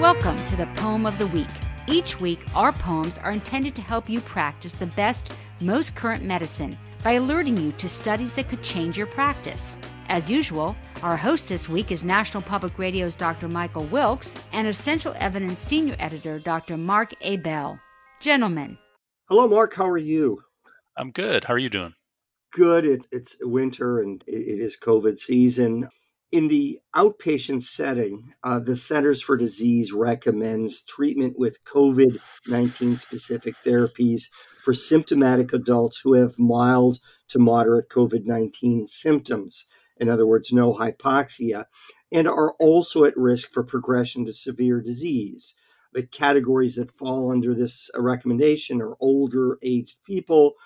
Welcome to the Poem of the Week. Each week, our poems are intended to help you practice the best, most current medicine by alerting you to studies that could change your practice. As usual, our host this week is National Public Radio's Dr. Michael Wilkes and Essential Evidence Senior Editor Dr. Mark Ebell. Gentlemen. Hello, Mark. How are you? I'm good. How are you doing? Good. It, it's winter and it is COVID season. In the outpatient setting, uh, the Centers for Disease recommends treatment with COVID 19 specific therapies for symptomatic adults who have mild to moderate COVID 19 symptoms. In other words, no hypoxia, and are also at risk for progression to severe disease. But categories that fall under this recommendation are older aged people,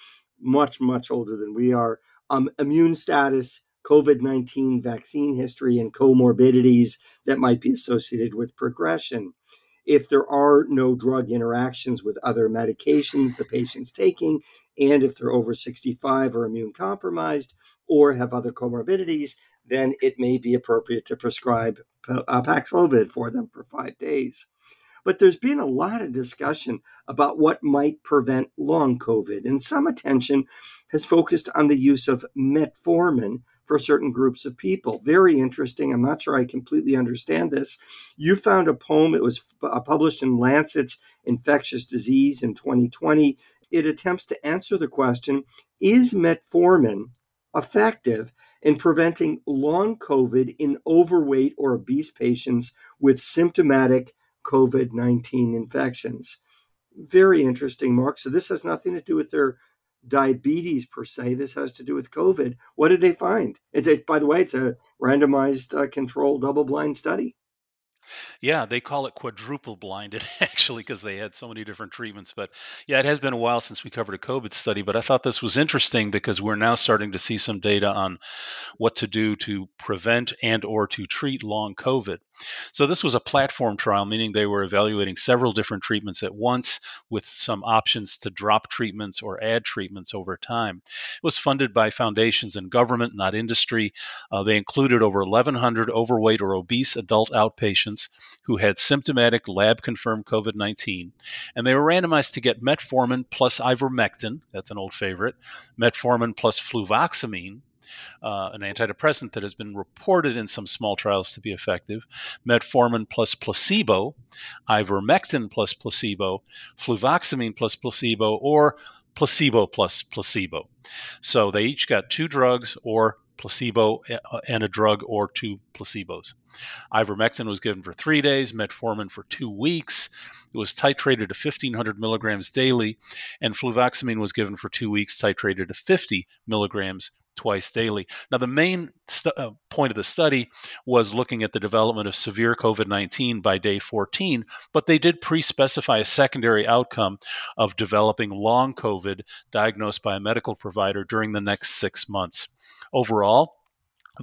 much, much older than we are, um, immune status, COVID 19 vaccine history and comorbidities that might be associated with progression. If there are no drug interactions with other medications the patient's taking, and if they're over 65 or immune compromised or have other comorbidities, then it may be appropriate to prescribe uh, Paxlovid for them for five days. But there's been a lot of discussion about what might prevent long COVID, and some attention has focused on the use of metformin for certain groups of people. Very interesting. I'm not sure I completely understand this. You found a poem, it was uh, published in Lancet's Infectious Disease in 2020. It attempts to answer the question Is metformin effective in preventing long COVID in overweight or obese patients with symptomatic COVID 19 infections. Very interesting, Mark. So, this has nothing to do with their diabetes per se. This has to do with COVID. What did they find? It's a, by the way, it's a randomized uh, controlled double blind study. Yeah, they call it quadruple blinded actually because they had so many different treatments. But yeah, it has been a while since we covered a COVID study, but I thought this was interesting because we're now starting to see some data on what to do to prevent and or to treat long COVID. So this was a platform trial, meaning they were evaluating several different treatments at once with some options to drop treatments or add treatments over time. It was funded by foundations and government, not industry. Uh, they included over 1,100 overweight or obese adult outpatients who had symptomatic lab confirmed COVID 19, and they were randomized to get metformin plus ivermectin, that's an old favorite, metformin plus fluvoxamine, uh, an antidepressant that has been reported in some small trials to be effective, metformin plus placebo, ivermectin plus placebo, fluvoxamine plus placebo, or placebo plus placebo. So they each got two drugs or placebo uh, and a drug or two placebos. Ivermectin was given for three days, metformin for two weeks. It was titrated to 1500 milligrams daily, and fluvoxamine was given for two weeks, titrated to 50 milligrams twice daily. Now, the main stu- uh, point of the study was looking at the development of severe COVID 19 by day 14, but they did pre specify a secondary outcome of developing long COVID diagnosed by a medical provider during the next six months. Overall,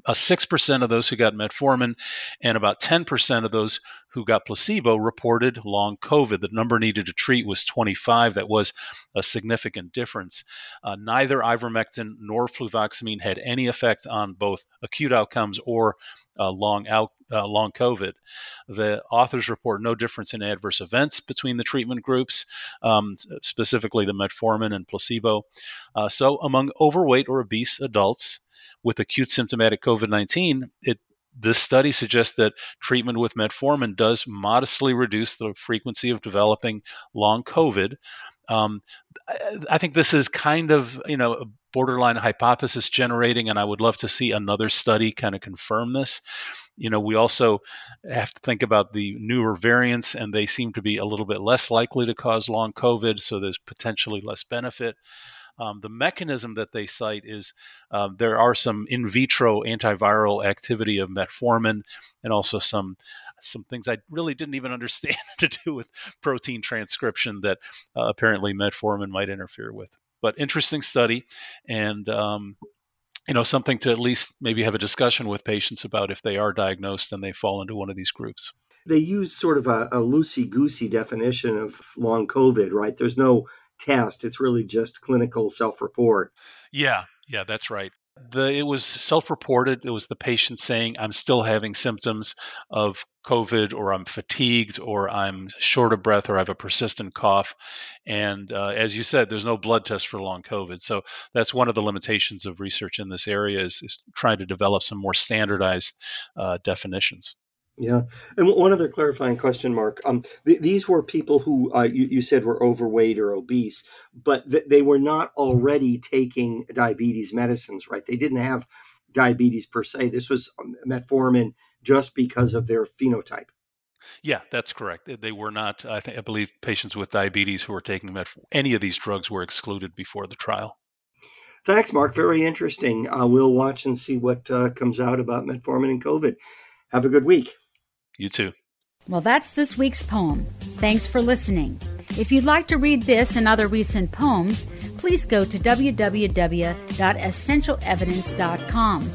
a 6% of those who got metformin and about 10% of those who got placebo reported long COVID. The number needed to treat was 25. That was a significant difference. Uh, neither ivermectin nor fluvoxamine had any effect on both acute outcomes or uh, long out, uh, long COVID. The authors report no difference in adverse events between the treatment groups, um, specifically the metformin and placebo. Uh, so, among overweight or obese adults, with acute symptomatic COVID 19, it this study suggests that treatment with metformin does modestly reduce the frequency of developing long COVID. Um, I think this is kind of you know borderline hypothesis generating, and I would love to see another study kind of confirm this. You know, we also have to think about the newer variants, and they seem to be a little bit less likely to cause long COVID, so there's potentially less benefit. Um, the mechanism that they cite is um, there are some in vitro antiviral activity of metformin and also some some things I really didn't even understand to do with protein transcription that uh, apparently metformin might interfere with. But interesting study, and um, you know something to at least maybe have a discussion with patients about if they are diagnosed and they fall into one of these groups. They use sort of a, a loosey goosey definition of long COVID, right? There's no test. It's really just clinical self report. Yeah, yeah, that's right. The, it was self-reported. It was the patient saying, "I'm still having symptoms of COVID, or I'm fatigued, or I'm short of breath, or I have a persistent cough." And uh, as you said, there's no blood test for long COVID, so that's one of the limitations of research in this area is, is trying to develop some more standardized uh, definitions. Yeah, and one other clarifying question, Mark. Um, th- these were people who uh, you, you, said were overweight or obese, but th- they were not already taking diabetes medicines, right? They didn't have diabetes per se. This was um, metformin just because of their phenotype. Yeah, that's correct. They were not. I think I believe patients with diabetes who were taking met- any of these drugs were excluded before the trial. Thanks, Mark. Very interesting. Uh, we'll watch and see what uh, comes out about metformin and COVID. Have a good week. You too. Well, that's this week's poem. Thanks for listening. If you'd like to read this and other recent poems, please go to www.essentialevidence.com.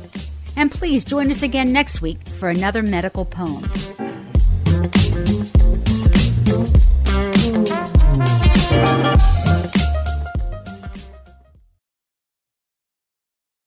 And please join us again next week for another medical poem.